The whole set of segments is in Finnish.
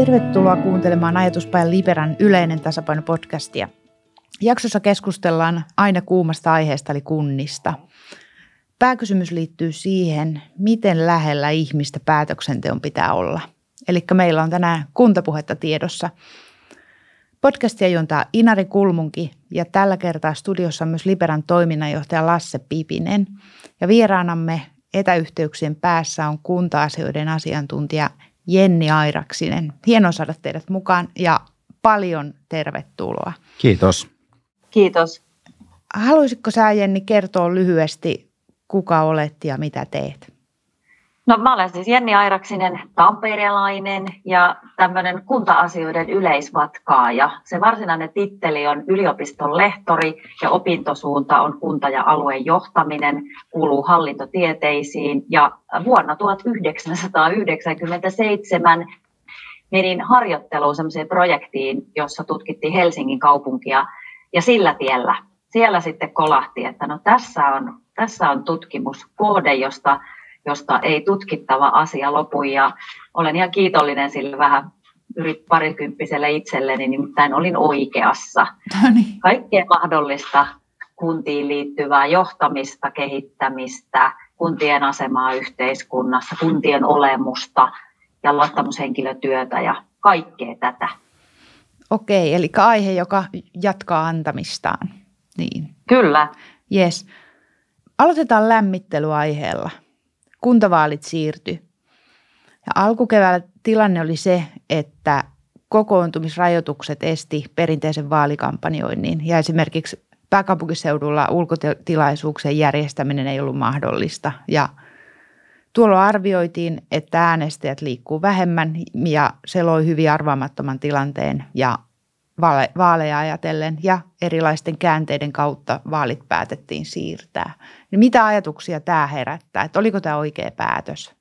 Tervetuloa kuuntelemaan Ajatuspajan Liberan yleinen tasapaino podcastia. Jaksossa keskustellaan aina kuumasta aiheesta eli kunnista. Pääkysymys liittyy siihen, miten lähellä ihmistä päätöksenteon pitää olla. Eli meillä on tänään kuntapuhetta tiedossa. Podcastia juontaa Inari Kulmunki ja tällä kertaa studiossa on myös Liberan toiminnanjohtaja Lasse Pipinen. Ja vieraanamme etäyhteyksien päässä on kunta-asioiden asiantuntija Jenni Airaksinen. Hienoa saada teidät mukaan ja paljon tervetuloa. Kiitos. Kiitos. Haluaisitko sä Jenni kertoa lyhyesti, kuka olet ja mitä teet? No mä olen siis Jenni Airaksinen, tamperelainen ja tämmöinen kunta-asioiden yleisvatkaaja. Se varsinainen titteli on yliopiston lehtori ja opintosuunta on kunta- ja alueen johtaminen, kuuluu hallintotieteisiin ja vuonna 1997 menin harjoitteluun semmoiseen projektiin, jossa tutkittiin Helsingin kaupunkia ja sillä tiellä. Siellä sitten kolahti, että no tässä on, tässä on tutkimuskohde, josta josta ei tutkittava asia lopu. Ja olen ihan kiitollinen sille vähän yrit parikymppiselle itselleni, nimittäin olin oikeassa. No niin. Kaikkea mahdollista kuntiin liittyvää johtamista, kehittämistä, kuntien asemaa yhteiskunnassa, kuntien olemusta ja luottamushenkilötyötä ja kaikkea tätä. Okei, eli aihe, joka jatkaa antamistaan. Niin. Kyllä. Yes. Aloitetaan lämmittelyaiheella kuntavaalit siirtyi. Ja alkukeväällä tilanne oli se, että kokoontumisrajoitukset esti perinteisen vaalikampanjoinnin ja esimerkiksi pääkaupunkiseudulla ulkotilaisuuksien järjestäminen ei ollut mahdollista ja Tuolloin arvioitiin, että äänestäjät liikkuu vähemmän ja se loi hyvin arvaamattoman tilanteen ja vaaleja ajatellen ja erilaisten käänteiden kautta vaalit päätettiin siirtää. Niin mitä ajatuksia tämä herättää, että oliko tämä oikea päätös?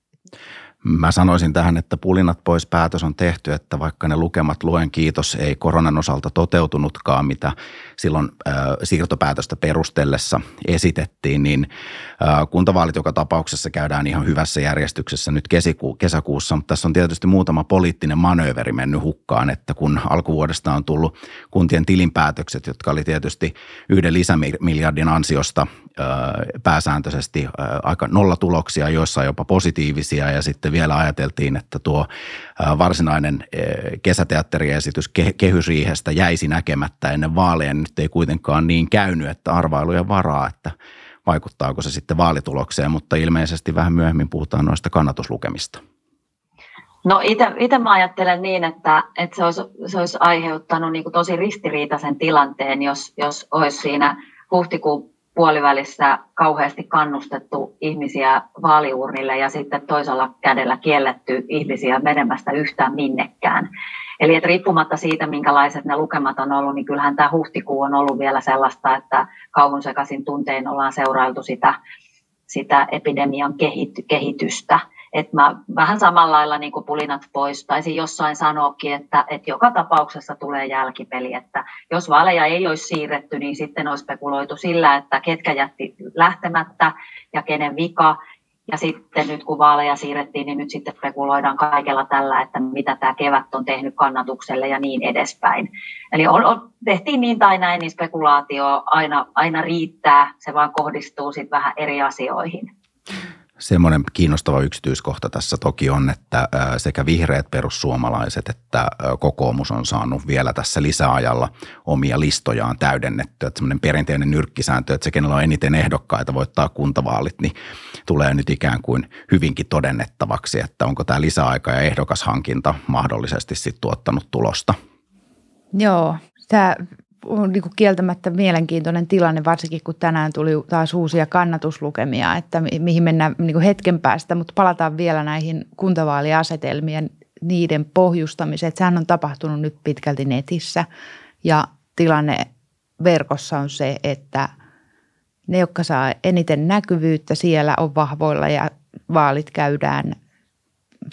Mä sanoisin tähän, että pulinat pois päätös on tehty, että vaikka ne lukemat luen kiitos ei koronan osalta toteutunutkaan, mitä silloin äh, siirtopäätöstä perustellessa esitettiin, niin äh, kuntavaalit joka tapauksessa käydään ihan hyvässä järjestyksessä nyt kesiku- kesäkuussa, mutta tässä on tietysti muutama poliittinen manööveri mennyt hukkaan, että kun alkuvuodesta on tullut kuntien tilinpäätökset, jotka oli tietysti yhden lisämiljardin ansiosta äh, pääsääntöisesti äh, aika nollatuloksia, joissa jopa positiivisia ja sitten sitten vielä ajateltiin, että tuo varsinainen kesäteatteriesitys kehysriihestä jäisi näkemättä ennen vaaleja. Nyt ei kuitenkaan niin käynyt, että arvailujen varaa, että vaikuttaako se sitten vaalitulokseen, mutta ilmeisesti vähän myöhemmin puhutaan noista kannatuslukemista. No itse mä ajattelen niin, että, että se, olisi, se olisi aiheuttanut niin tosi ristiriitaisen tilanteen, jos, jos olisi siinä huhtikuun puolivälissä kauheasti kannustettu ihmisiä vaaliurnille ja sitten toisella kädellä kielletty ihmisiä menemästä yhtään minnekään. Eli että riippumatta siitä, minkälaiset ne lukemat on ollut, niin kyllähän tämä huhtikuu on ollut vielä sellaista, että kauhun sekaisin tuntein ollaan seurailtu sitä, sitä epidemian kehitystä. Että mä vähän samalla lailla niin kuin pulinat pois, taisin jossain sanoakin, että, että joka tapauksessa tulee jälkipeli, että jos vaaleja ei olisi siirretty, niin sitten olisi spekuloitu sillä, että ketkä jätti lähtemättä ja kenen vika, ja sitten nyt kun vaaleja siirrettiin, niin nyt sitten spekuloidaan kaikella tällä, että mitä tämä kevät on tehnyt kannatukselle ja niin edespäin. Eli on, on, tehtiin niin tai näin, niin spekulaatio aina, aina riittää, se vaan kohdistuu sitten vähän eri asioihin. Semmoinen kiinnostava yksityiskohta tässä toki on, että sekä vihreät perussuomalaiset että kokoomus on saanut vielä tässä lisäajalla omia listojaan täydennettyä. Semmoinen perinteinen nyrkkisääntö, että se kenellä on eniten ehdokkaita voittaa kuntavaalit, niin tulee nyt ikään kuin hyvinkin todennettavaksi, että onko tämä lisäaika ja ehdokashankinta mahdollisesti sitten tuottanut tulosta. Joo, tämä on niin kuin kieltämättä mielenkiintoinen tilanne, varsinkin kun tänään tuli taas uusia kannatuslukemia, että mihin mennään niin kuin hetken päästä, mutta palataan vielä näihin kuntavaaliasetelmien niiden pohjustamiseen. Sehän on tapahtunut nyt pitkälti netissä. Ja tilanne verkossa on se, että ne, jotka saa eniten näkyvyyttä siellä on vahvoilla ja vaalit käydään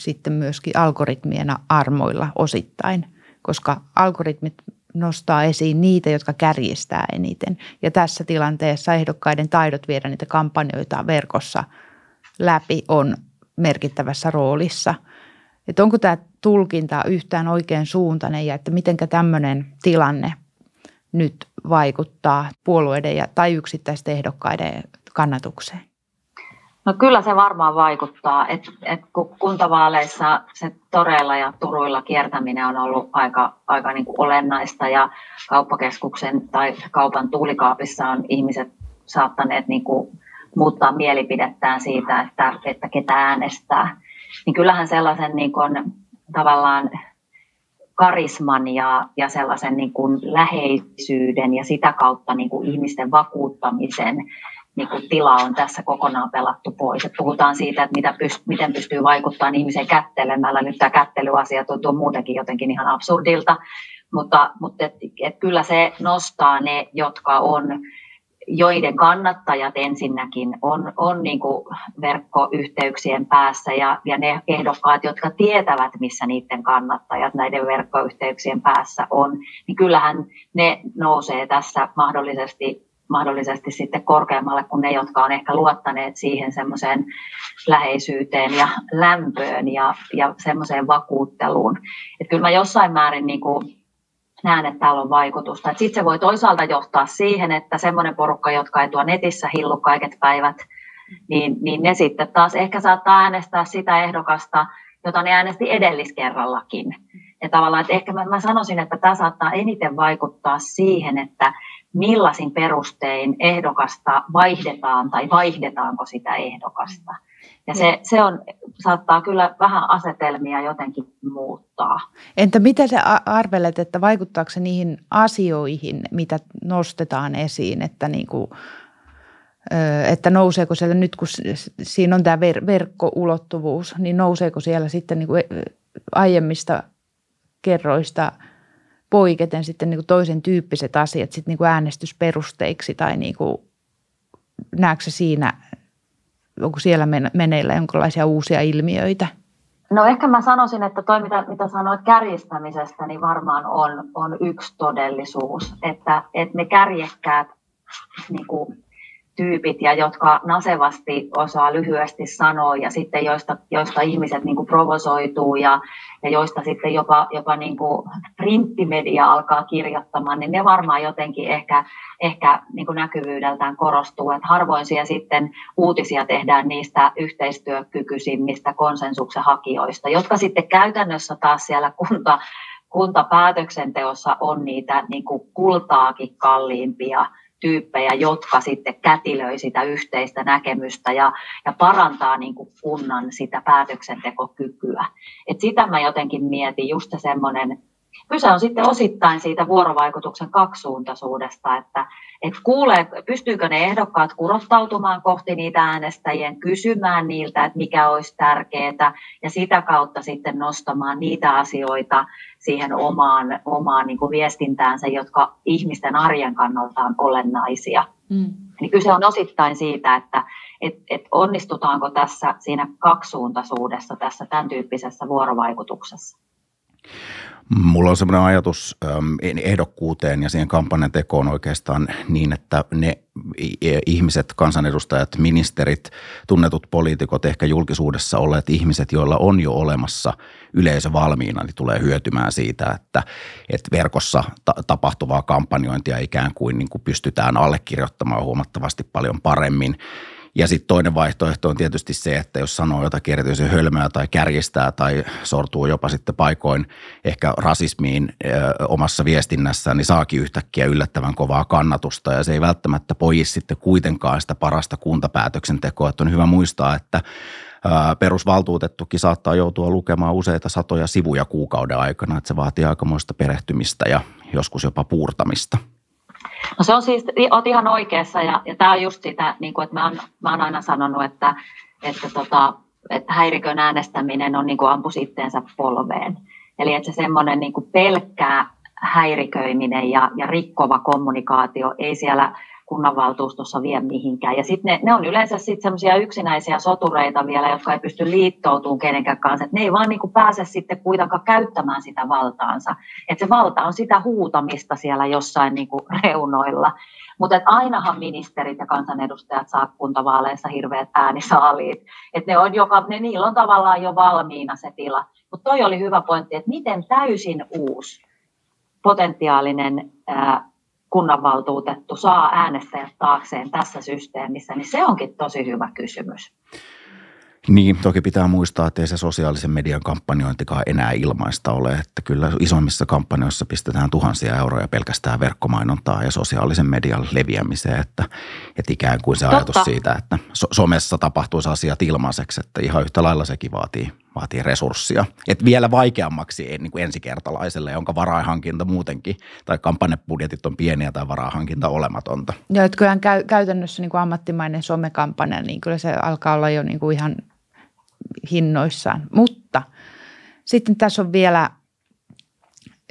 sitten myöskin algoritmien armoilla osittain, koska algoritmit nostaa esiin niitä, jotka kärjistää eniten. Ja tässä tilanteessa ehdokkaiden taidot viedä niitä kampanjoita verkossa läpi on merkittävässä roolissa. Että onko tämä tulkinta yhtään oikein suuntainen ja että mitenkä tämmöinen tilanne nyt vaikuttaa puolueiden ja, tai yksittäisten ehdokkaiden kannatukseen? No kyllä se varmaan vaikuttaa, että et kun kuntavaaleissa se toreilla ja turuilla kiertäminen on ollut aika, aika niin kuin olennaista ja kauppakeskuksen tai kaupan tuulikaapissa on ihmiset saattaneet niin kuin muuttaa mielipidettään siitä, että, että ketä äänestää, niin kyllähän sellaisen niin kuin, tavallaan karisman ja, ja sellaisen niin kuin läheisyyden ja sitä kautta niin kuin ihmisten vakuuttamisen niin kuin tila on tässä kokonaan pelattu pois. Et puhutaan siitä, että mitä pyst- miten pystyy vaikuttamaan ihmisen kättelemällä. Nyt tämä kättelyasia tuntuu muutenkin jotenkin ihan absurdilta, mutta, mutta et, et kyllä se nostaa ne, jotka on joiden kannattajat ensinnäkin on, on niin kuin verkkoyhteyksien päässä ja, ja ne ehdokkaat, jotka tietävät, missä niiden kannattajat näiden verkkoyhteyksien päässä on, niin kyllähän ne nousee tässä mahdollisesti mahdollisesti sitten korkeammalle kuin ne, jotka on ehkä luottaneet siihen semmoiseen läheisyyteen ja lämpöön ja, ja semmoiseen vakuutteluun. Että kyllä mä jossain määrin niin kuin näen, että täällä on vaikutusta. Sitten se voi toisaalta johtaa siihen, että semmoinen porukka, jotka ei tuo netissä hillu kaiket päivät, niin, niin ne sitten taas ehkä saattaa äänestää sitä ehdokasta, jota ne äänesti edelliskerrallakin. Ja tavallaan, että ehkä mä, mä sanoisin, että tämä saattaa eniten vaikuttaa siihen, että millaisin perustein ehdokasta vaihdetaan tai vaihdetaanko sitä ehdokasta. Ja se, se on, saattaa kyllä vähän asetelmia jotenkin muuttaa. Entä mitä sä arvelet, että vaikuttaako se niihin asioihin, mitä nostetaan esiin, että, niin kuin, että nouseeko siellä nyt, kun siinä on tämä ver- verkkoulottuvuus, niin nouseeko siellä sitten niin kuin aiemmista kerroista poiketen sitten niin kuin toisen tyyppiset asiat sitten niin kuin äänestysperusteiksi tai niin kuin, näetkö siinä onko siellä meneillä jonkinlaisia uusia ilmiöitä? No ehkä mä sanoisin, että toi mitä, mitä sanoit kärjistämisestä, niin varmaan on, on yksi todellisuus, että, että ne kärjekkäät niin kuin, tyypit, ja jotka nasevasti osaa lyhyesti sanoa ja sitten joista, joista ihmiset niin kuin provosoituu ja, ja joista sitten jopa, jopa niin kuin printtimedia alkaa kirjoittamaan, niin ne varmaan jotenkin ehkä, ehkä niin kuin näkyvyydeltään korostuu. Että harvoin siellä sitten uutisia tehdään niistä yhteistyökykyisimmistä konsensuksen hakijoista, jotka sitten käytännössä taas siellä kunta, kuntapäätöksenteossa on niitä niin kuin kultaakin kalliimpia tyyppejä, jotka sitten kätilöi sitä yhteistä näkemystä ja, ja parantaa niin kuin kunnan sitä päätöksentekokykyä. Et sitä mä jotenkin mietin, just se semmoinen, kyse on sitten osittain siitä vuorovaikutuksen kaksisuuntaisuudesta, että, että kuulee, pystyykö ne ehdokkaat kurottautumaan kohti niitä äänestäjien, kysymään niiltä, että mikä olisi tärkeää, ja sitä kautta sitten nostamaan niitä asioita siihen omaan, omaan niin kuin viestintäänsä, jotka ihmisten arjen kannalta on olennaisia. Mm. Niin kyse on osittain siitä, että et, et onnistutaanko tässä siinä kaksisuuntaisuudessa, tässä tämän tyyppisessä vuorovaikutuksessa. Mulla on semmoinen ajatus ehdokkuuteen ja siihen kampanjan tekoon oikeastaan niin, että ne ihmiset, kansanedustajat, ministerit, tunnetut poliitikot, ehkä julkisuudessa olleet ihmiset, joilla on jo olemassa yleisö valmiina, niin tulee hyötymään siitä, että, että verkossa ta- tapahtuvaa kampanjointia ikään kuin, niin kuin pystytään allekirjoittamaan huomattavasti paljon paremmin ja sitten toinen vaihtoehto on tietysti se, että jos sanoo jotakin erityisen hölmöä tai kärjistää tai sortuu jopa sitten paikoin ehkä rasismiin ö, omassa viestinnässään, niin saakin yhtäkkiä yllättävän kovaa kannatusta ja se ei välttämättä poji sitten kuitenkaan sitä parasta kuntapäätöksentekoa. Että on hyvä muistaa, että perusvaltuutettukin saattaa joutua lukemaan useita satoja sivuja kuukauden aikana, että se vaatii aikamoista perehtymistä ja joskus jopa puurtamista. No se on siis, olet ihan oikeassa ja, ja tämä on just sitä, niin kuin, että mä oon, mä oon aina sanonut, että, että, tota, että häirikön äänestäminen on niin kuin ampus itteensä polveen. Eli että se semmoinen niin pelkkää häiriköiminen ja, ja rikkova kommunikaatio ei siellä kunnanvaltuustossa vie mihinkään. Ja sitten ne, ne on yleensä sitten semmoisia yksinäisiä sotureita vielä, jotka ei pysty liittoutumaan kenenkään kanssa. Et ne ei vaan niinku pääse sitten kuitenkaan käyttämään sitä valtaansa. Et se valta on sitä huutamista siellä jossain niinku reunoilla. Mutta ainahan ministerit ja kansanedustajat saa kuntavaaleissa hirveät äänisaaliit. Että ne on joka, ne, niillä on tavallaan jo valmiina se tila. Mutta toi oli hyvä pointti, että miten täysin uusi potentiaalinen ää, kunnanvaltuutettu saa äänestäjät taakseen tässä systeemissä, niin se onkin tosi hyvä kysymys. Niin, toki pitää muistaa, että ei se sosiaalisen median kampanjointikaan enää ilmaista ole, että kyllä isommissa kampanjoissa pistetään tuhansia euroja pelkästään verkkomainontaa ja sosiaalisen median leviämiseen, että, että ikään kuin se Totta. ajatus siitä, että somessa tapahtuisi asiat ilmaiseksi, että ihan yhtä lailla sekin vaatii, vaatii resurssia. Että vielä vaikeammaksi niin kuin ensikertalaiselle, jonka varainhankinta muutenkin tai kampanjabudjetit on pieniä tai varainhankinta olematonta. Joo, että kyllähän käy, käytännössä niin kuin ammattimainen somekampanja, niin kyllä se alkaa olla jo niin kuin ihan – hinnoissaan. Mutta sitten tässä on vielä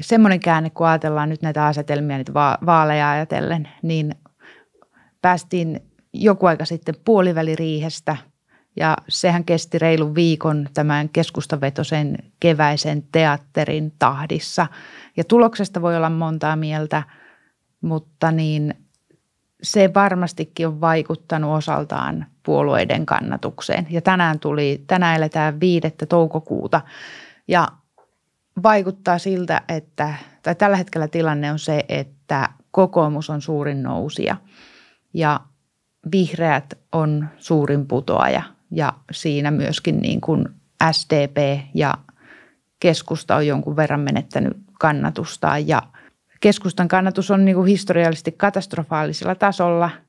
semmoinen käänne, kun ajatellaan nyt näitä asetelmia, niitä vaaleja ajatellen, niin päästiin joku aika sitten puoliväliriihestä ja sehän kesti reilun viikon tämän keskustavetosen keväisen teatterin tahdissa. Ja tuloksesta voi olla montaa mieltä, mutta niin se varmastikin on vaikuttanut osaltaan puolueiden kannatukseen. Ja tänään tuli, tänään eletään 5. toukokuuta ja vaikuttaa siltä, että, tai tällä hetkellä tilanne on se, että kokoomus on suurin nousija ja vihreät on suurin putoaja ja siinä myöskin niin kuin SDP ja keskusta on jonkun verran menettänyt kannatustaan. Ja keskustan kannatus on niin kuin historiallisesti katastrofaalisella tasolla –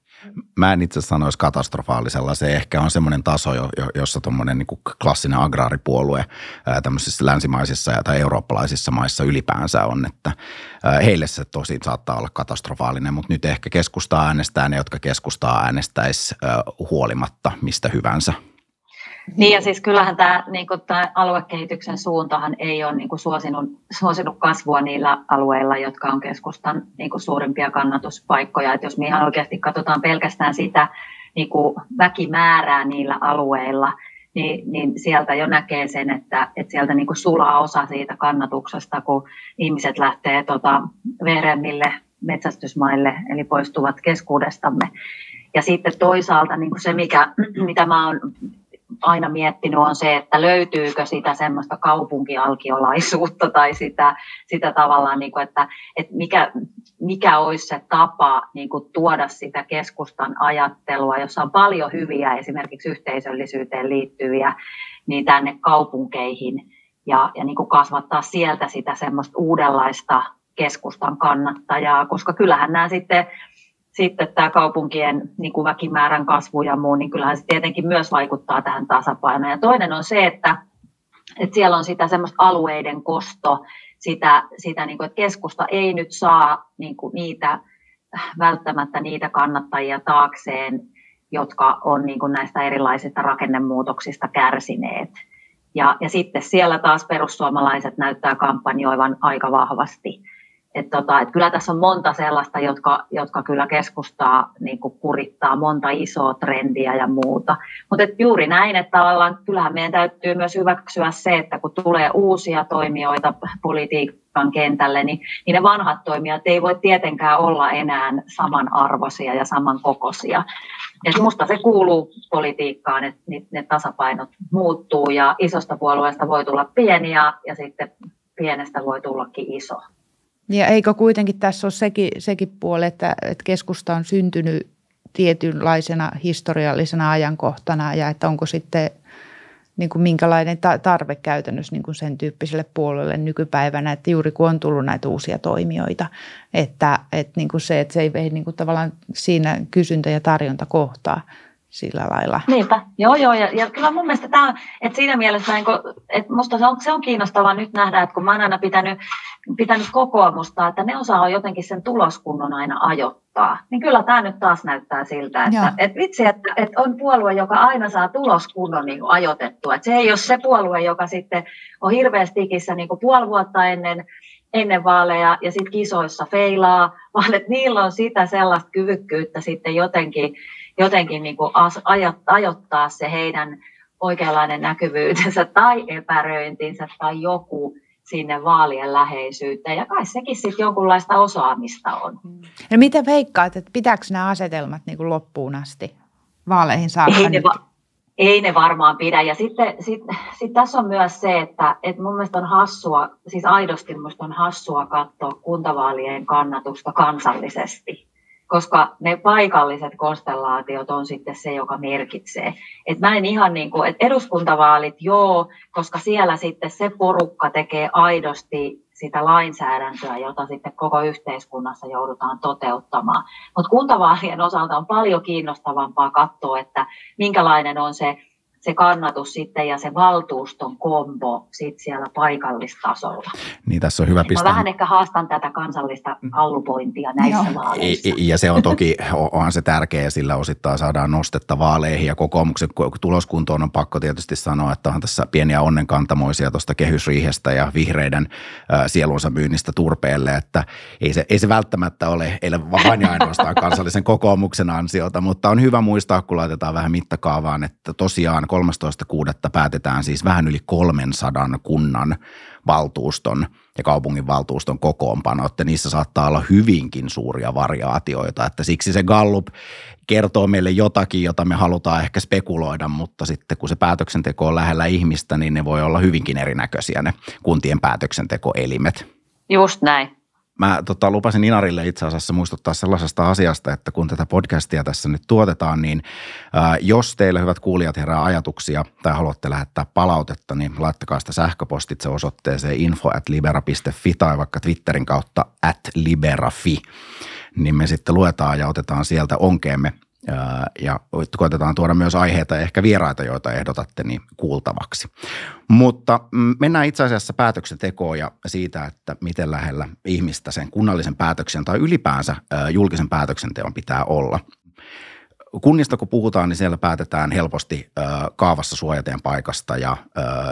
Mä en itse sanoisi katastrofaalisella. Se ehkä on semmoinen taso, jossa tuommoinen niin klassinen agraaripuolue tämmöisissä länsimaisissa tai eurooppalaisissa maissa ylipäänsä on, että heille se tosi saattaa olla katastrofaalinen, mutta nyt ehkä keskustaa äänestää ne, jotka keskustaa äänestäisi huolimatta mistä hyvänsä – niin ja siis kyllähän tämä, niin kuin, tämä aluekehityksen suuntahan ei ole niin kuin, suosinut, suosinut kasvua niillä alueilla, jotka on keskustan niin kuin, suurimpia kannatuspaikkoja. Et jos me ihan oikeasti katsotaan pelkästään sitä niin kuin, väkimäärää niillä alueilla, niin, niin sieltä jo näkee sen, että, että sieltä niin kuin, sulaa osa siitä kannatuksesta, kun ihmiset lähtee tota, vehreämmille metsästysmaille, eli poistuvat keskuudestamme. Ja sitten toisaalta niin kuin se, mikä, mitä mä oon aina miettinyt on se, että löytyykö sitä semmoista kaupunkialkiolaisuutta tai sitä, sitä tavallaan, niin kuin, että, että mikä, mikä olisi se tapa niin kuin tuoda sitä keskustan ajattelua, jossa on paljon hyviä esimerkiksi yhteisöllisyyteen liittyviä, niin tänne kaupunkeihin ja, ja niin kuin kasvattaa sieltä sitä semmoista uudenlaista keskustan kannattajaa, koska kyllähän nämä sitten sitten tämä kaupunkien niin kuin väkimäärän kasvu ja muu, niin kyllähän se tietenkin myös vaikuttaa tähän tasapainoon. Ja toinen on se, että, että siellä on sitä semmoista alueiden kosto, sitä, sitä niin kuin, että keskusta ei nyt saa niin kuin niitä, välttämättä niitä kannattajia taakseen, jotka on niin kuin näistä erilaisista rakennemuutoksista kärsineet. Ja, ja sitten siellä taas perussuomalaiset näyttää kampanjoivan aika vahvasti – et tota, et kyllä tässä on monta sellaista, jotka, jotka kyllä keskustaa niin kurittaa, monta isoa trendiä ja muuta. Mutta juuri näin, että tavallaan kyllähän meidän täytyy myös hyväksyä se, että kun tulee uusia toimijoita politiikan kentälle, niin, niin ne vanhat toimijat ei voi tietenkään olla enää samanarvoisia ja samankokoisia. Et musta se kuuluu politiikkaan, että ne tasapainot muuttuu ja isosta puolueesta voi tulla pieni ja, ja sitten pienestä voi tullakin iso. Ja eikö kuitenkin tässä ole sekin, sekin puoli, että, että keskusta on syntynyt tietynlaisena historiallisena ajankohtana ja että onko sitten niin kuin minkälainen tarve käytännössä niin kuin sen tyyppiselle puolelle nykypäivänä, että juuri kun on tullut näitä uusia toimijoita, että, että niin kuin se, että se ei niin kuin tavallaan siinä kysyntä ja tarjonta kohtaa. Sillä lailla. Niinpä, joo joo, ja, ja kyllä mun mielestä tämä on, että siinä mielessä, niin kun, että musta se on, se on kiinnostavaa nyt nähdä, että kun mä oon aina pitänyt, pitänyt kokoomusta, että ne osaa jotenkin sen tuloskunnon aina ajoittaa, niin kyllä tämä nyt taas näyttää siltä, että et vitsi, että, että on puolue, joka aina saa tuloskunnon niin ajoitettua, että se ei ole se puolue, joka sitten on hirveästi ikissä niin puoli vuotta ennen, ennen vaaleja ja sitten kisoissa feilaa, vaan että niillä on sitä sellaista kyvykkyyttä sitten jotenkin jotenkin niin kuin ajoittaa se heidän oikeanlainen näkyvyytensä tai epäröintinsä tai joku sinne vaalien läheisyyteen. Ja kai sekin sitten jonkunlaista osaamista on. No miten veikkaat, että pitääkö nämä asetelmat niin kuin loppuun asti vaaleihin saakka? Ei ne, va- ei ne varmaan pidä. Ja sitten sit, sit tässä on myös se, että et mun mielestä on hassua, siis aidosti on hassua katsoa kuntavaalien kannatusta kansallisesti koska ne paikalliset konstellaatiot on sitten se, joka merkitsee. Et mä en ihan niin kuin, että eduskuntavaalit joo, koska siellä sitten se porukka tekee aidosti sitä lainsäädäntöä, jota sitten koko yhteiskunnassa joudutaan toteuttamaan. Mutta kuntavaalien osalta on paljon kiinnostavampaa katsoa, että minkälainen on se se kannatus sitten ja se valtuuston kombo sitten siellä paikallistasolla. Niin tässä on hyvä pistää. Mä vähän ehkä haastan tätä kansallista allupointia näissä Joo. vaaleissa. Ja se on toki, onhan se tärkeä, sillä osittain saadaan nostetta vaaleihin ja kokoomuksen tuloskuntoon on pakko tietysti sanoa, että on tässä pieniä onnenkantamoisia tuosta kehysriihestä ja vihreiden sielunsa myynnistä turpeelle, että ei se, ei se välttämättä ole, ei vain ja ainoastaan kansallisen kokoomuksen ansiota, mutta on hyvä muistaa, kun laitetaan vähän mittakaavaan, että tosiaan 13.6. päätetään siis vähän yli 300 kunnan valtuuston ja kaupungin valtuuston kokoonpano, että niissä saattaa olla hyvinkin suuria variaatioita, että siksi se Gallup kertoo meille jotakin, jota me halutaan ehkä spekuloida, mutta sitten kun se päätöksenteko on lähellä ihmistä, niin ne voi olla hyvinkin erinäköisiä ne kuntien päätöksentekoelimet. Just näin. Mä tota, lupasin Inarille itse asiassa muistuttaa sellaisesta asiasta, että kun tätä podcastia tässä nyt tuotetaan, niin ää, jos teillä hyvät kuulijat herää ajatuksia tai haluatte lähettää palautetta, niin laittakaa sitä sähköpostitse osoitteeseen info at libera.fi tai vaikka Twitterin kautta at liberafi, niin me sitten luetaan ja otetaan sieltä onkeemme ja koitetaan tuoda myös aiheita ja ehkä vieraita, joita ehdotatte, niin kuultavaksi. Mutta mm, mennään itse asiassa päätöksentekoon ja siitä, että miten lähellä ihmistä sen kunnallisen päätöksen tai ylipäänsä julkisen päätöksenteon pitää olla – kunnista kun puhutaan, niin siellä päätetään helposti kaavassa suojateen paikasta ja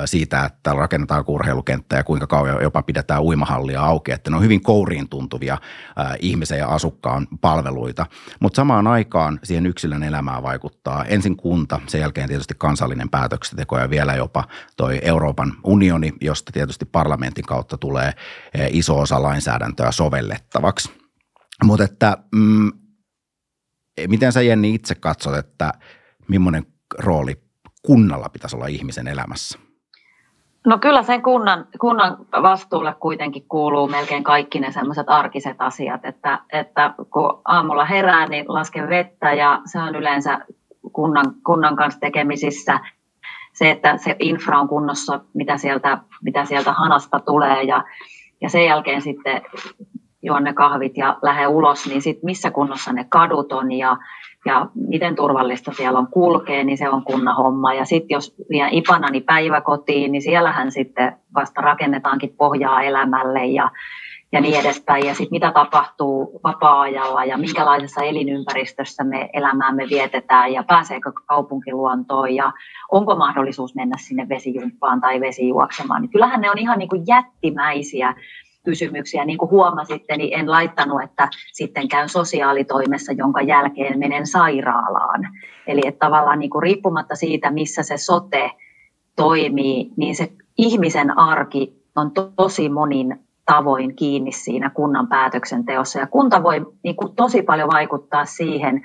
siitä, että rakennetaan urheilukenttä ja kuinka kauan jopa pidetään uimahallia auki. Että ne on hyvin kouriin tuntuvia ihmisen ja asukkaan palveluita. Mutta samaan aikaan siihen yksilön elämään vaikuttaa ensin kunta, sen jälkeen tietysti kansallinen päätöksenteko ja vielä jopa toi Euroopan unioni, josta tietysti parlamentin kautta tulee iso osa lainsäädäntöä sovellettavaksi. Mutta että mm, Miten sä Jenni itse katsot, että millainen rooli kunnalla pitäisi olla ihmisen elämässä? No kyllä sen kunnan, kunnan vastuulle kuitenkin kuuluu melkein kaikki ne sellaiset arkiset asiat, että, että kun aamulla herää, niin lasken vettä ja se on yleensä kunnan, kunnan kanssa tekemisissä. Se, että se infra on kunnossa, mitä sieltä, mitä sieltä hanasta tulee ja, ja sen jälkeen sitten juon ne kahvit ja lähde ulos, niin sit missä kunnossa ne kadut on ja, ja miten turvallista siellä on kulkea, niin se on kunnan homma. Ja sitten jos vien Ipanani päiväkotiin, niin siellähän sitten vasta rakennetaankin pohjaa elämälle ja, ja niin edespäin. Ja sitten mitä tapahtuu vapaa-ajalla ja minkälaisessa elinympäristössä me elämäämme vietetään ja pääseekö kaupunkiluontoon ja onko mahdollisuus mennä sinne vesijumppaan tai vesijuoksemaan. Niin kyllähän ne on ihan niin kuin jättimäisiä kysymyksiä. Niin kuin huomasitte, niin en laittanut, että sitten käyn sosiaalitoimessa, jonka jälkeen menen sairaalaan. Eli että tavallaan niin kuin riippumatta siitä, missä se sote toimii, niin se ihmisen arki on tosi monin tavoin kiinni siinä kunnan päätöksenteossa. Ja kunta voi niin kuin tosi paljon vaikuttaa siihen,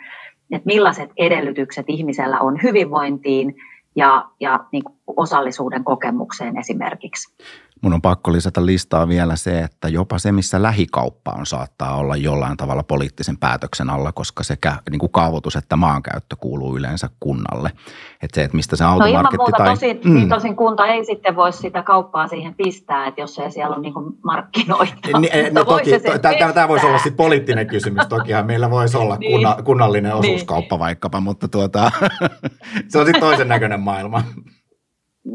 että millaiset edellytykset ihmisellä on hyvinvointiin ja, ja niin kuin osallisuuden kokemukseen esimerkiksi. Mun on pakko lisätä listaa vielä se, että jopa se, missä lähikauppa on, saattaa olla jollain tavalla poliittisen päätöksen alla, koska sekä niin kuin kaavoitus että maankäyttö kuuluu yleensä kunnalle. Että se, että mistä se automarketti no ilman muuta, tai... Tosin, mm. niin tosin kunta ei sitten voi sitä kauppaa siihen pistää, että jos ei siellä ole niin markkinoita. Niin, no, toki, to, tämä voisi olla sitten poliittinen kysymys. Tokihan meillä voisi olla niin. kunna, kunnallinen niin. osuuskauppa niin. vaikkapa, mutta tuota, se on sitten toisen näköinen maailma.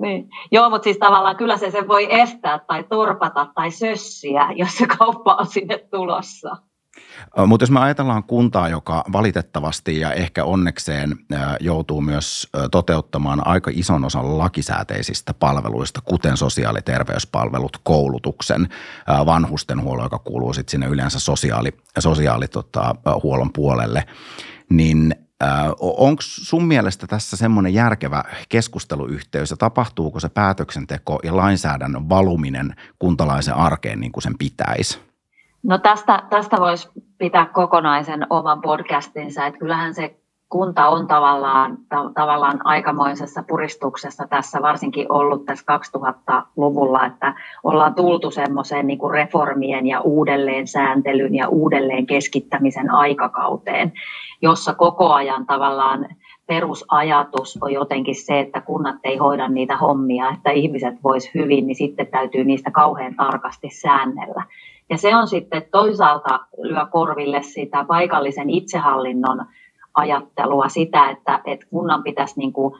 Niin. Joo, mutta siis tavallaan kyllä se sen voi estää tai torpata tai sössiä, jos se kauppa on sinne tulossa. Mutta jos me ajatellaan kuntaa, joka valitettavasti ja ehkä onnekseen joutuu myös toteuttamaan aika ison osan lakisääteisistä palveluista, kuten sosiaali- ja terveyspalvelut, koulutuksen, vanhustenhuollo, joka kuuluu sitten sinne yleensä sosiaali, sosiaalihuollon tota, puolelle, niin Onko sun mielestä tässä semmoinen järkevä keskusteluyhteys ja tapahtuuko se päätöksenteko ja lainsäädännön valuminen kuntalaisen arkeen niin kuin sen pitäisi? No tästä, tästä voisi pitää kokonaisen oman podcastinsa, että kyllähän se kunta on tavallaan, ta- tavallaan aikamoisessa puristuksessa tässä varsinkin ollut tässä 2000-luvulla, että ollaan tultu semmoiseen niin reformien ja uudelleen sääntelyn ja uudelleen keskittämisen aikakauteen, jossa koko ajan tavallaan perusajatus on jotenkin se, että kunnat ei hoida niitä hommia, että ihmiset vois hyvin, niin sitten täytyy niistä kauhean tarkasti säännellä. Ja se on sitten toisaalta lyö korville sitä paikallisen itsehallinnon ajattelua, sitä, että, että kunnan pitäisi niin kuin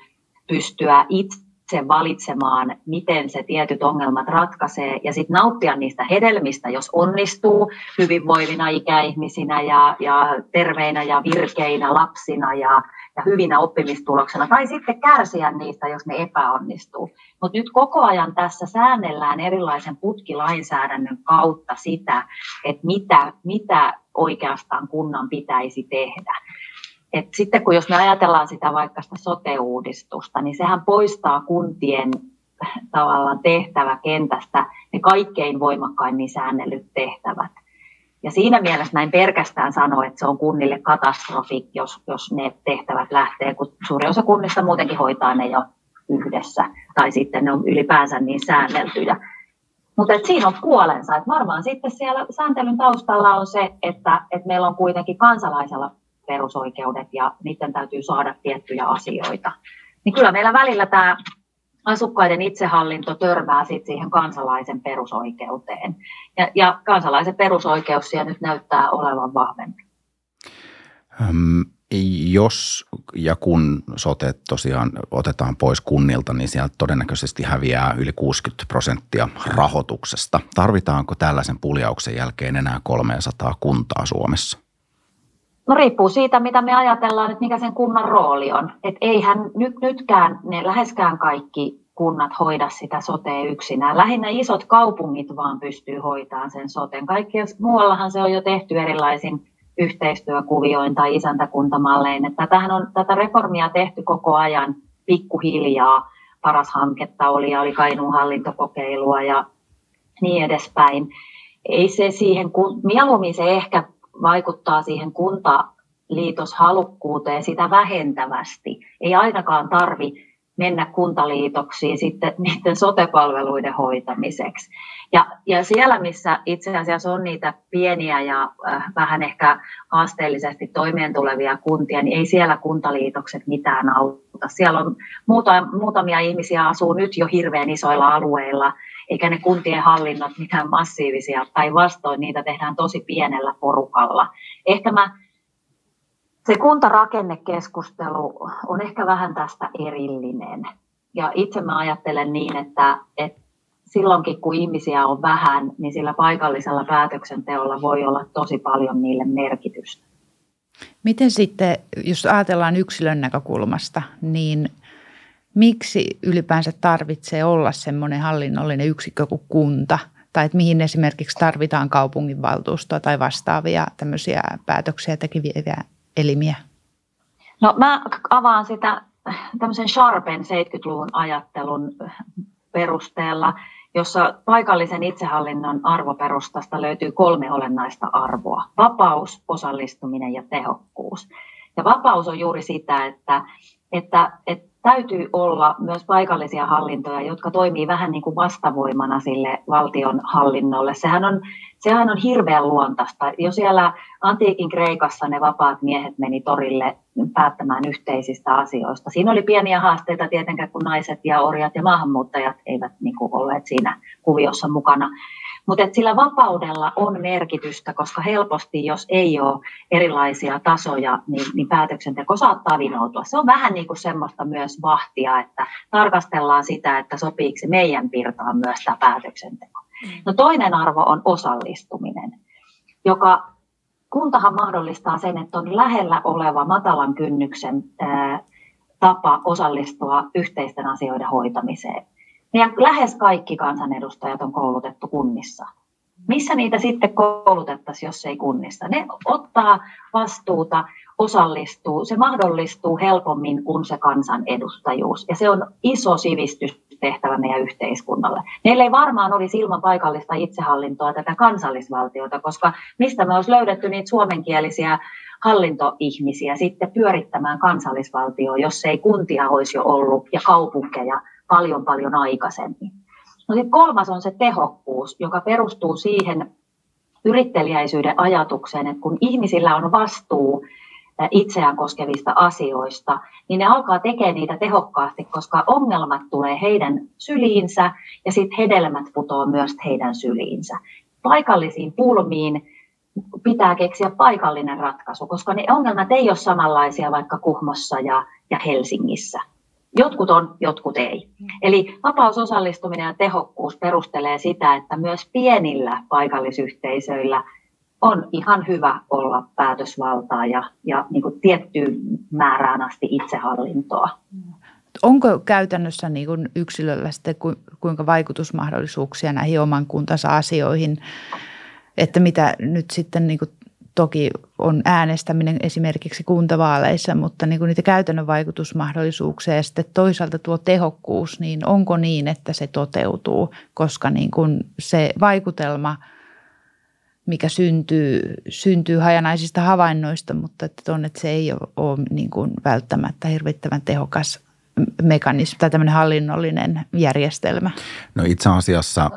pystyä itse valitsemaan, miten se tietyt ongelmat ratkaisee ja sitten nauttia niistä hedelmistä, jos onnistuu hyvinvoivina ikäihmisinä ja, ja terveinä ja virkeinä lapsina ja, ja hyvinä oppimistuloksena, tai sitten kärsiä niistä, jos ne epäonnistuu. Mutta nyt koko ajan tässä säännellään erilaisen putkilainsäädännön kautta sitä, että mitä, mitä oikeastaan kunnan pitäisi tehdä. Et sitten kun jos me ajatellaan sitä vaikka sitä sote-uudistusta, niin sehän poistaa kuntien tavallaan tehtäväkentästä ne kaikkein voimakkaimmin säännellyt tehtävät. Ja siinä mielessä näin pelkästään sano, että se on kunnille katastrofi, jos, jos ne tehtävät lähtee, kun suuri osa kunnista muutenkin hoitaa ne jo yhdessä, tai sitten ne on ylipäänsä niin säänneltyjä. Mutta siinä on puolensa. Et varmaan sitten siellä sääntelyn taustalla on se, että, että meillä on kuitenkin kansalaisella perusoikeudet ja niiden täytyy saada tiettyjä asioita. Niin kyllä meillä välillä tämä asukkaiden itsehallinto törmää sit siihen kansalaisen perusoikeuteen. Ja, ja kansalaisen perusoikeus siellä nyt näyttää olevan vahvempi. Um, jos ja kun sote tosiaan otetaan pois kunnilta, niin sieltä todennäköisesti häviää yli 60 prosenttia rahoituksesta. Tarvitaanko tällaisen puljauksen jälkeen enää 300 kuntaa Suomessa? No riippuu siitä, mitä me ajatellaan, että mikä sen kunnan rooli on. Että eihän nyt, nytkään ne läheskään kaikki kunnat hoida sitä sotea yksinään. Lähinnä isot kaupungit vaan pystyy hoitamaan sen soten. Kaikki muuallahan se on jo tehty erilaisin yhteistyökuvioin tai isäntäkuntamallein. Että tätähän on tätä reformia tehty koko ajan pikkuhiljaa. Paras hanketta oli ja oli Kainuun hallintokokeilua ja niin edespäin. Ei se siihen, mieluummin se ehkä vaikuttaa siihen kuntaliitoshalukkuuteen sitä vähentävästi. Ei ainakaan tarvi mennä kuntaliitoksiin sitten niiden sotepalveluiden hoitamiseksi. Ja, ja siellä, missä itse asiassa on niitä pieniä ja äh, vähän ehkä haasteellisesti toimeen tulevia kuntia, niin ei siellä kuntaliitokset mitään auta. Siellä on muuta, muutamia ihmisiä asuu nyt jo hirveän isoilla alueilla, eikä ne kuntien hallinnot mitään massiivisia, tai vastoin niitä tehdään tosi pienellä porukalla. Ehkä mä, se kuntarakennekeskustelu on ehkä vähän tästä erillinen. Ja itse mä ajattelen niin, että, että silloinkin kun ihmisiä on vähän, niin sillä paikallisella päätöksenteolla voi olla tosi paljon niille merkitystä. Miten sitten, jos ajatellaan yksilön näkökulmasta, niin – miksi ylipäänsä tarvitsee olla semmoinen hallinnollinen yksikkö kuin kunta, tai että mihin esimerkiksi tarvitaan kaupunginvaltuustoa tai vastaavia tämmöisiä päätöksiä tekeviä elimiä? No mä avaan sitä tämmöisen Sharpen 70-luvun ajattelun perusteella, jossa paikallisen itsehallinnon arvoperustasta löytyy kolme olennaista arvoa. Vapaus, osallistuminen ja tehokkuus. Ja vapaus on juuri sitä, että että, että täytyy olla myös paikallisia hallintoja, jotka toimii vähän niin kuin vastavoimana sille valtion hallinnolle. Sehän on, sehän on hirveän luontaista. Jo siellä antiikin Kreikassa ne vapaat miehet meni torille päättämään yhteisistä asioista. Siinä oli pieniä haasteita tietenkään, kun naiset ja orjat ja maahanmuuttajat eivät niin kuin olleet siinä kuviossa mukana. Mutta sillä vapaudella on merkitystä, koska helposti, jos ei ole erilaisia tasoja, niin, niin päätöksenteko saattaa vinoutua. Se on vähän niin kuin semmoista myös vahtia, että tarkastellaan sitä, että sopiiko se meidän pirtaan myös tämä päätöksenteko. No toinen arvo on osallistuminen, joka kuntahan mahdollistaa sen, että on lähellä oleva matalan kynnyksen ää, tapa osallistua yhteisten asioiden hoitamiseen. Meidän lähes kaikki kansanedustajat on koulutettu kunnissa. Missä niitä sitten koulutettaisiin, jos ei kunnissa? Ne ottaa vastuuta, osallistuu, se mahdollistuu helpommin kuin se kansanedustajuus. Ja se on iso sivistystehtävä meidän yhteiskunnalle. Meillä ei varmaan olisi ilman paikallista itsehallintoa tätä kansallisvaltiota, koska mistä me olisi löydetty niitä suomenkielisiä hallintoihmisiä sitten pyörittämään kansallisvaltioa, jos ei kuntia olisi jo ollut ja kaupunkeja paljon paljon aikaisemmin. No sitten kolmas on se tehokkuus, joka perustuu siihen yrittelijäisyyden ajatukseen, että kun ihmisillä on vastuu itseään koskevista asioista, niin ne alkaa tekemään niitä tehokkaasti, koska ongelmat tulee heidän syliinsä ja sitten hedelmät putoaa myös heidän syliinsä. Paikallisiin pulmiin pitää keksiä paikallinen ratkaisu, koska ne ongelmat ei ole samanlaisia vaikka Kuhmossa ja, ja Helsingissä. Jotkut on, jotkut ei. Eli vapausosallistuminen ja tehokkuus perustelee sitä, että myös pienillä paikallisyhteisöillä on ihan hyvä olla päätösvaltaa ja, ja niin kuin tiettyyn määrään asti itsehallintoa. Onko käytännössä niin kuin yksilöllä sitten kuinka vaikutusmahdollisuuksia näihin oman kuntansa asioihin, että mitä nyt sitten niin kuin toki on äänestäminen esimerkiksi kuntavaaleissa, mutta niin kuin niitä käytännön vaikutusmahdollisuuksia ja sitten toisaalta tuo tehokkuus, niin onko niin, että se toteutuu, koska niin kuin se vaikutelma, mikä syntyy, syntyy hajanaisista havainnoista, mutta että, on, että se ei ole, ole niin kuin välttämättä hirvittävän tehokas mekanismi tai tämmöinen hallinnollinen järjestelmä? No itse asiassa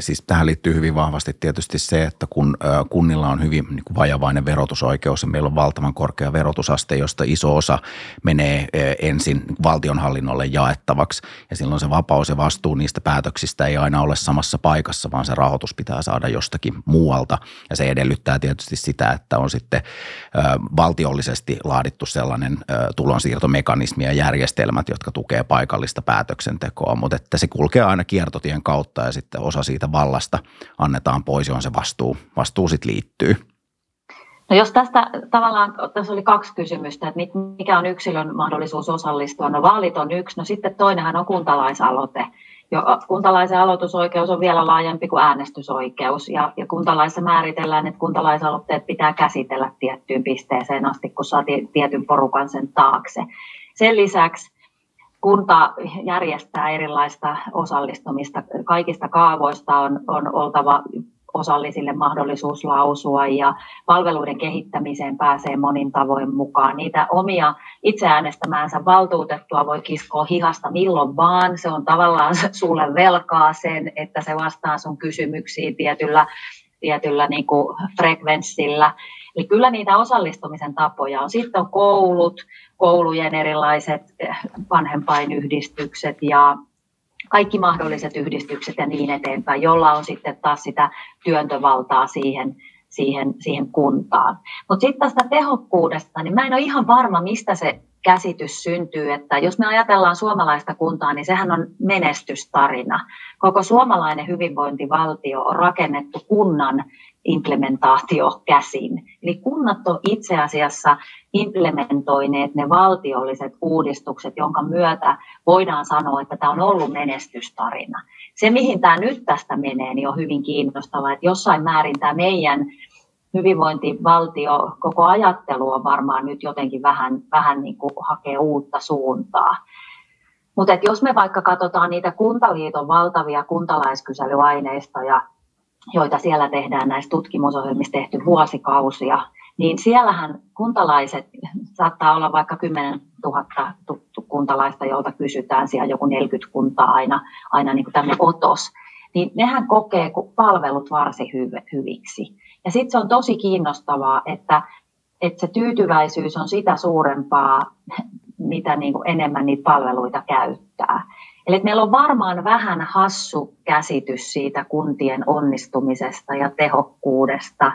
siis tähän liittyy hyvin vahvasti tietysti se, että kun kunnilla on hyvin niin kuin vajavainen verotusoikeus ja meillä on valtavan korkea verotusaste, josta iso osa menee ensin valtionhallinnolle jaettavaksi ja silloin se vapaus ja vastuu niistä päätöksistä ei aina ole samassa paikassa, vaan se rahoitus pitää saada jostakin muualta ja se edellyttää tietysti sitä, että on sitten valtiollisesti laadittu sellainen tulonsiirtomekanismi ja järjestelmä, järjestelmät, jotka tukee paikallista päätöksentekoa, mutta että se kulkee aina kiertotien kautta ja sitten osa siitä vallasta annetaan pois, johon se vastuu, vastuu sitten liittyy. No jos tästä tavallaan, tässä oli kaksi kysymystä, että mikä on yksilön mahdollisuus osallistua. No vaalit on yksi, no sitten toinenhan on kuntalaisaloite. Jo, kuntalaisen aloitusoikeus on vielä laajempi kuin äänestysoikeus ja, ja kuntalaissa määritellään, että kuntalaisaloitteet pitää käsitellä tiettyyn pisteeseen asti, kun saa tietyn porukan sen taakse. Sen lisäksi kunta järjestää erilaista osallistumista. Kaikista kaavoista on, on oltava osallisille mahdollisuus lausua ja palveluiden kehittämiseen pääsee monin tavoin mukaan. Niitä omia itse äänestämäänsä valtuutettua voi kiskoa hihasta milloin vaan. Se on tavallaan sulle velkaa sen, että se vastaa sun kysymyksiin tietyllä, tietyllä niin kuin frekvenssillä. Eli kyllä niitä osallistumisen tapoja on. Sitten on koulut, koulujen erilaiset eh, vanhempainyhdistykset ja kaikki mahdolliset yhdistykset ja niin eteenpäin, jolla on sitten taas sitä työntövaltaa siihen, siihen, siihen kuntaan. Mutta sitten tästä tehokkuudesta, niin mä en ole ihan varma, mistä se käsitys syntyy, että jos me ajatellaan suomalaista kuntaa, niin sehän on menestystarina. Koko suomalainen hyvinvointivaltio on rakennettu kunnan implementaatio käsin. Eli kunnat on itse asiassa implementoineet ne valtiolliset uudistukset, jonka myötä voidaan sanoa, että tämä on ollut menestystarina. Se, mihin tämä nyt tästä menee, niin on hyvin kiinnostavaa, että jossain määrin tämä meidän hyvinvointivaltio, koko ajattelu on varmaan nyt jotenkin vähän, vähän niin kuin hakee uutta suuntaa. Mutta jos me vaikka katsotaan niitä Kuntaliiton valtavia kuntalaiskyselyaineista ja joita siellä tehdään näissä tutkimusohjelmissa tehty vuosikausia, niin siellähän kuntalaiset, saattaa olla vaikka 10 000 kuntalaista, jolta kysytään, siellä joku 40 kuntaa aina, aina niin kuin tämmöinen otos, niin nehän kokee palvelut varsin hyviksi. Ja sitten se on tosi kiinnostavaa, että, että se tyytyväisyys on sitä suurempaa, mitä niin kuin enemmän niitä palveluita käyttää. Eli meillä on varmaan vähän hassu käsitys siitä kuntien onnistumisesta ja tehokkuudesta,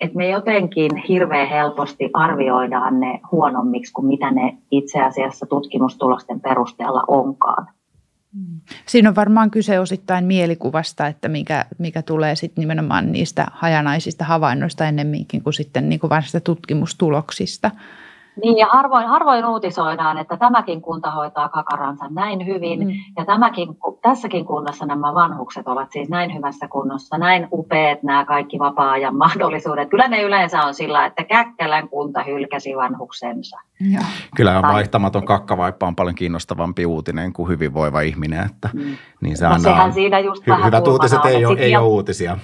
että me jotenkin hirveän helposti arvioidaan ne huonommiksi kuin mitä ne itse asiassa tutkimustulosten perusteella onkaan. Siinä on varmaan kyse osittain mielikuvasta, että mikä, mikä tulee sitten nimenomaan niistä hajanaisista havainnoista ennemminkin kuin sitten niin kuin tutkimustuloksista. Niin ja harvoin, harvoin uutisoidaan, että tämäkin kunta hoitaa kakaransa näin hyvin mm. ja tämäkin, tässäkin kunnassa nämä vanhukset ovat siis näin hyvässä kunnossa, näin upeat nämä kaikki vapaa-ajan mahdollisuudet. Kyllä ne yleensä on sillä, että Käkkälän kunta hylkäsi vanhuksensa. Ja. Kyllä on vaihtamaton kakkavaippa on paljon kiinnostavampi uutinen kuin hyvinvoiva ihminen. Että, mm. niin se no, sehän siinä just hy- hyvät uutiset ei, ole, ei ole uutisia.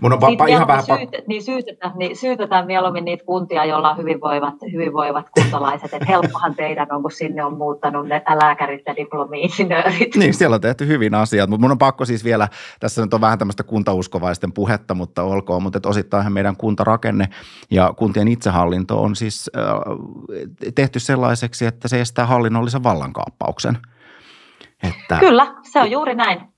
Mun on va- ihan vähän syyt, niin syytetään, niin syytetään mieluummin niitä kuntia, joilla on hyvinvoivat, hyvinvoivat kuntalaiset. Että helppohan teidän on, kun sinne on muuttanut ne lääkärit ja diplomi-insinöörit. Niin, siellä on tehty hyvin asiat. Mutta mun on pakko siis vielä, tässä nyt on vähän tämmöistä kuntauskovaisten puhetta, mutta olkoon. Mutta osittainhan meidän kuntarakenne ja kuntien itsehallinto on siis äh, tehty sellaiseksi, että se estää hallinnollisen vallankaappauksen. Että, Kyllä, se on juuri näin.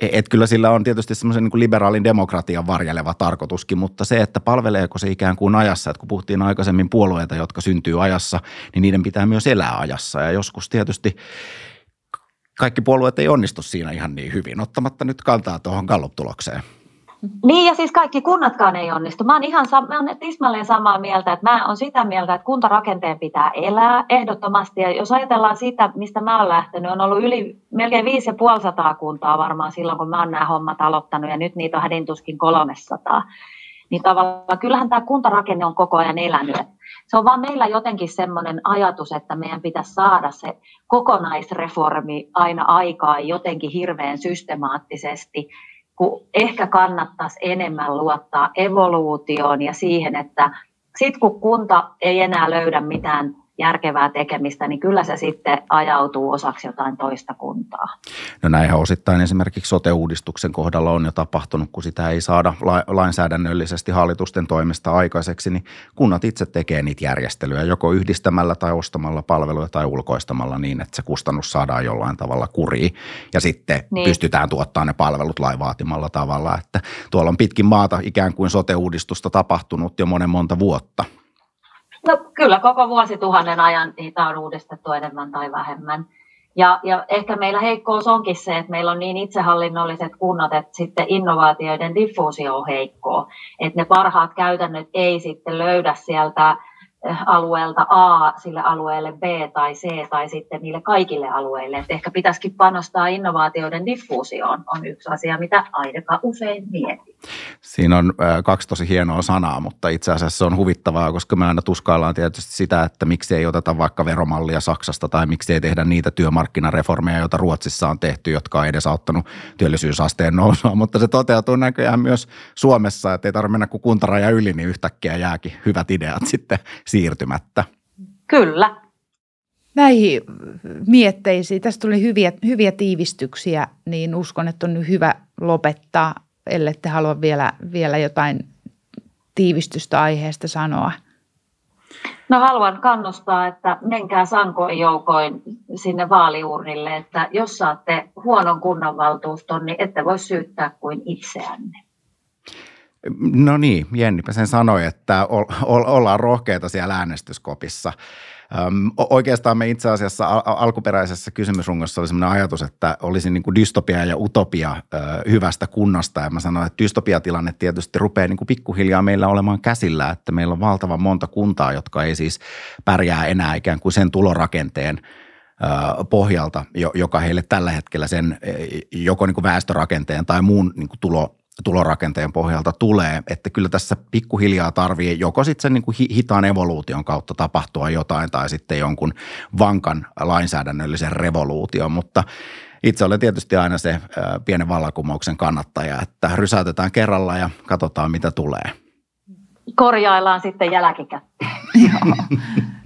E, et kyllä sillä on tietysti semmoisen niin liberaalin demokratian varjeleva tarkoituskin, mutta se, että palveleeko se ikään kuin ajassa, että kun puhuttiin aikaisemmin puolueita, jotka syntyy ajassa, niin niiden pitää myös elää ajassa. Ja joskus tietysti kaikki puolueet ei onnistu siinä ihan niin hyvin, ottamatta nyt kantaa tuohon Gallup-tulokseen. Niin ja siis kaikki kunnatkaan ei onnistu. Mä oon ihan mä oon tismalleen samaa mieltä, että mä oon sitä mieltä, että kuntarakenteen pitää elää ehdottomasti. Ja jos ajatellaan sitä, mistä mä oon lähtenyt, on ollut yli melkein 5500 kuntaa varmaan silloin, kun mä oon nämä hommat aloittanut ja nyt niitä on hädintuskin 300. Niin tavallaan kyllähän tämä kuntarakenne on koko ajan elänyt. Se on vaan meillä jotenkin semmoinen ajatus, että meidän pitäisi saada se kokonaisreformi aina aikaa jotenkin hirveän systemaattisesti – kun ehkä kannattaisi enemmän luottaa evoluutioon ja siihen, että sitten kun kunta ei enää löydä mitään järkevää tekemistä, niin kyllä se sitten ajautuu osaksi jotain toista kuntaa. No näinhän osittain esimerkiksi sote-uudistuksen kohdalla on jo tapahtunut, kun sitä ei saada lainsäädännöllisesti hallitusten toimesta aikaiseksi, niin kunnat itse tekee niitä järjestelyjä joko yhdistämällä tai ostamalla palveluja tai ulkoistamalla niin, että se kustannus saadaan jollain tavalla kuriin ja sitten niin. pystytään tuottamaan ne palvelut lain vaatimalla tavalla, että tuolla on pitkin maata ikään kuin sote-uudistusta tapahtunut jo monen monta vuotta No kyllä koko vuosituhannen ajan niitä on uudistettu enemmän tai vähemmän. Ja, ja ehkä meillä heikkous onkin se, että meillä on niin itsehallinnolliset kunnat, että sitten innovaatioiden diffuusio on heikkoa. Että ne parhaat käytännöt ei sitten löydä sieltä alueelta A sille alueelle B tai C tai sitten niille kaikille alueille. Et ehkä pitäisikin panostaa innovaatioiden diffuusioon, on yksi asia, mitä aika usein mietin. Siinä on kaksi tosi hienoa sanaa, mutta itse asiassa se on huvittavaa, koska me aina tuskaillaan tietysti sitä, että miksi ei oteta vaikka veromallia Saksasta tai miksi ei tehdä niitä työmarkkinareformeja, joita Ruotsissa on tehty, jotka on edesauttanut työllisyysasteen nousua, mutta se toteutuu näköjään myös Suomessa, että ei tarvitse mennä kuin kuntaraja yli, niin yhtäkkiä jääkin hyvät ideat sitten siirtymättä. Kyllä. Näihin mietteisiin, tästä tuli hyviä, hyviä tiivistyksiä, niin uskon, että on nyt hyvä lopettaa, ellette halua vielä, vielä jotain tiivistystä aiheesta sanoa. No haluan kannustaa, että menkää sankoin joukoin sinne vaaliurnille, että jos saatte huonon kunnanvaltuuston, niin ette voi syyttää kuin itseänne. No niin, Jennipä sen sanoi, että ollaan rohkeita siellä äänestyskopissa. Oikeastaan me itse asiassa al- alkuperäisessä kysymysrungossa oli sellainen ajatus, että olisi niin kuin dystopia ja utopia hyvästä kunnasta. Ja mä sanoin, että dystopiatilanne tietysti rupeaa niin kuin pikkuhiljaa meillä olemaan käsillä, että meillä on valtavan monta kuntaa, jotka ei siis pärjää enää ikään kuin sen tulorakenteen pohjalta, joka heille tällä hetkellä sen joko niin kuin väestörakenteen tai muun niin kuin tulo, tulorakenteen pohjalta tulee, että kyllä tässä pikkuhiljaa tarvii joko sitten sen niin kuin hitaan evoluution kautta tapahtua jotain tai sitten jonkun vankan lainsäädännöllisen revoluution, mutta itse olen tietysti aina se pienen vallankumouksen kannattaja, että rysäytetään kerralla ja katsotaan mitä tulee. korjaillaan sitten jälkikäteen.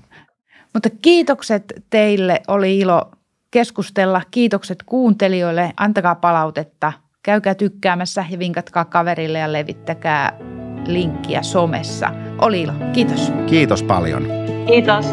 Mutta kiitokset teille, oli ilo keskustella. Kiitokset kuuntelijoille, antakaa palautetta, käykää tykkäämässä ja vinkatkaa kaverille ja levittäkää linkkiä somessa. Oli ilo. Kiitos. Kiitos paljon. Kiitos.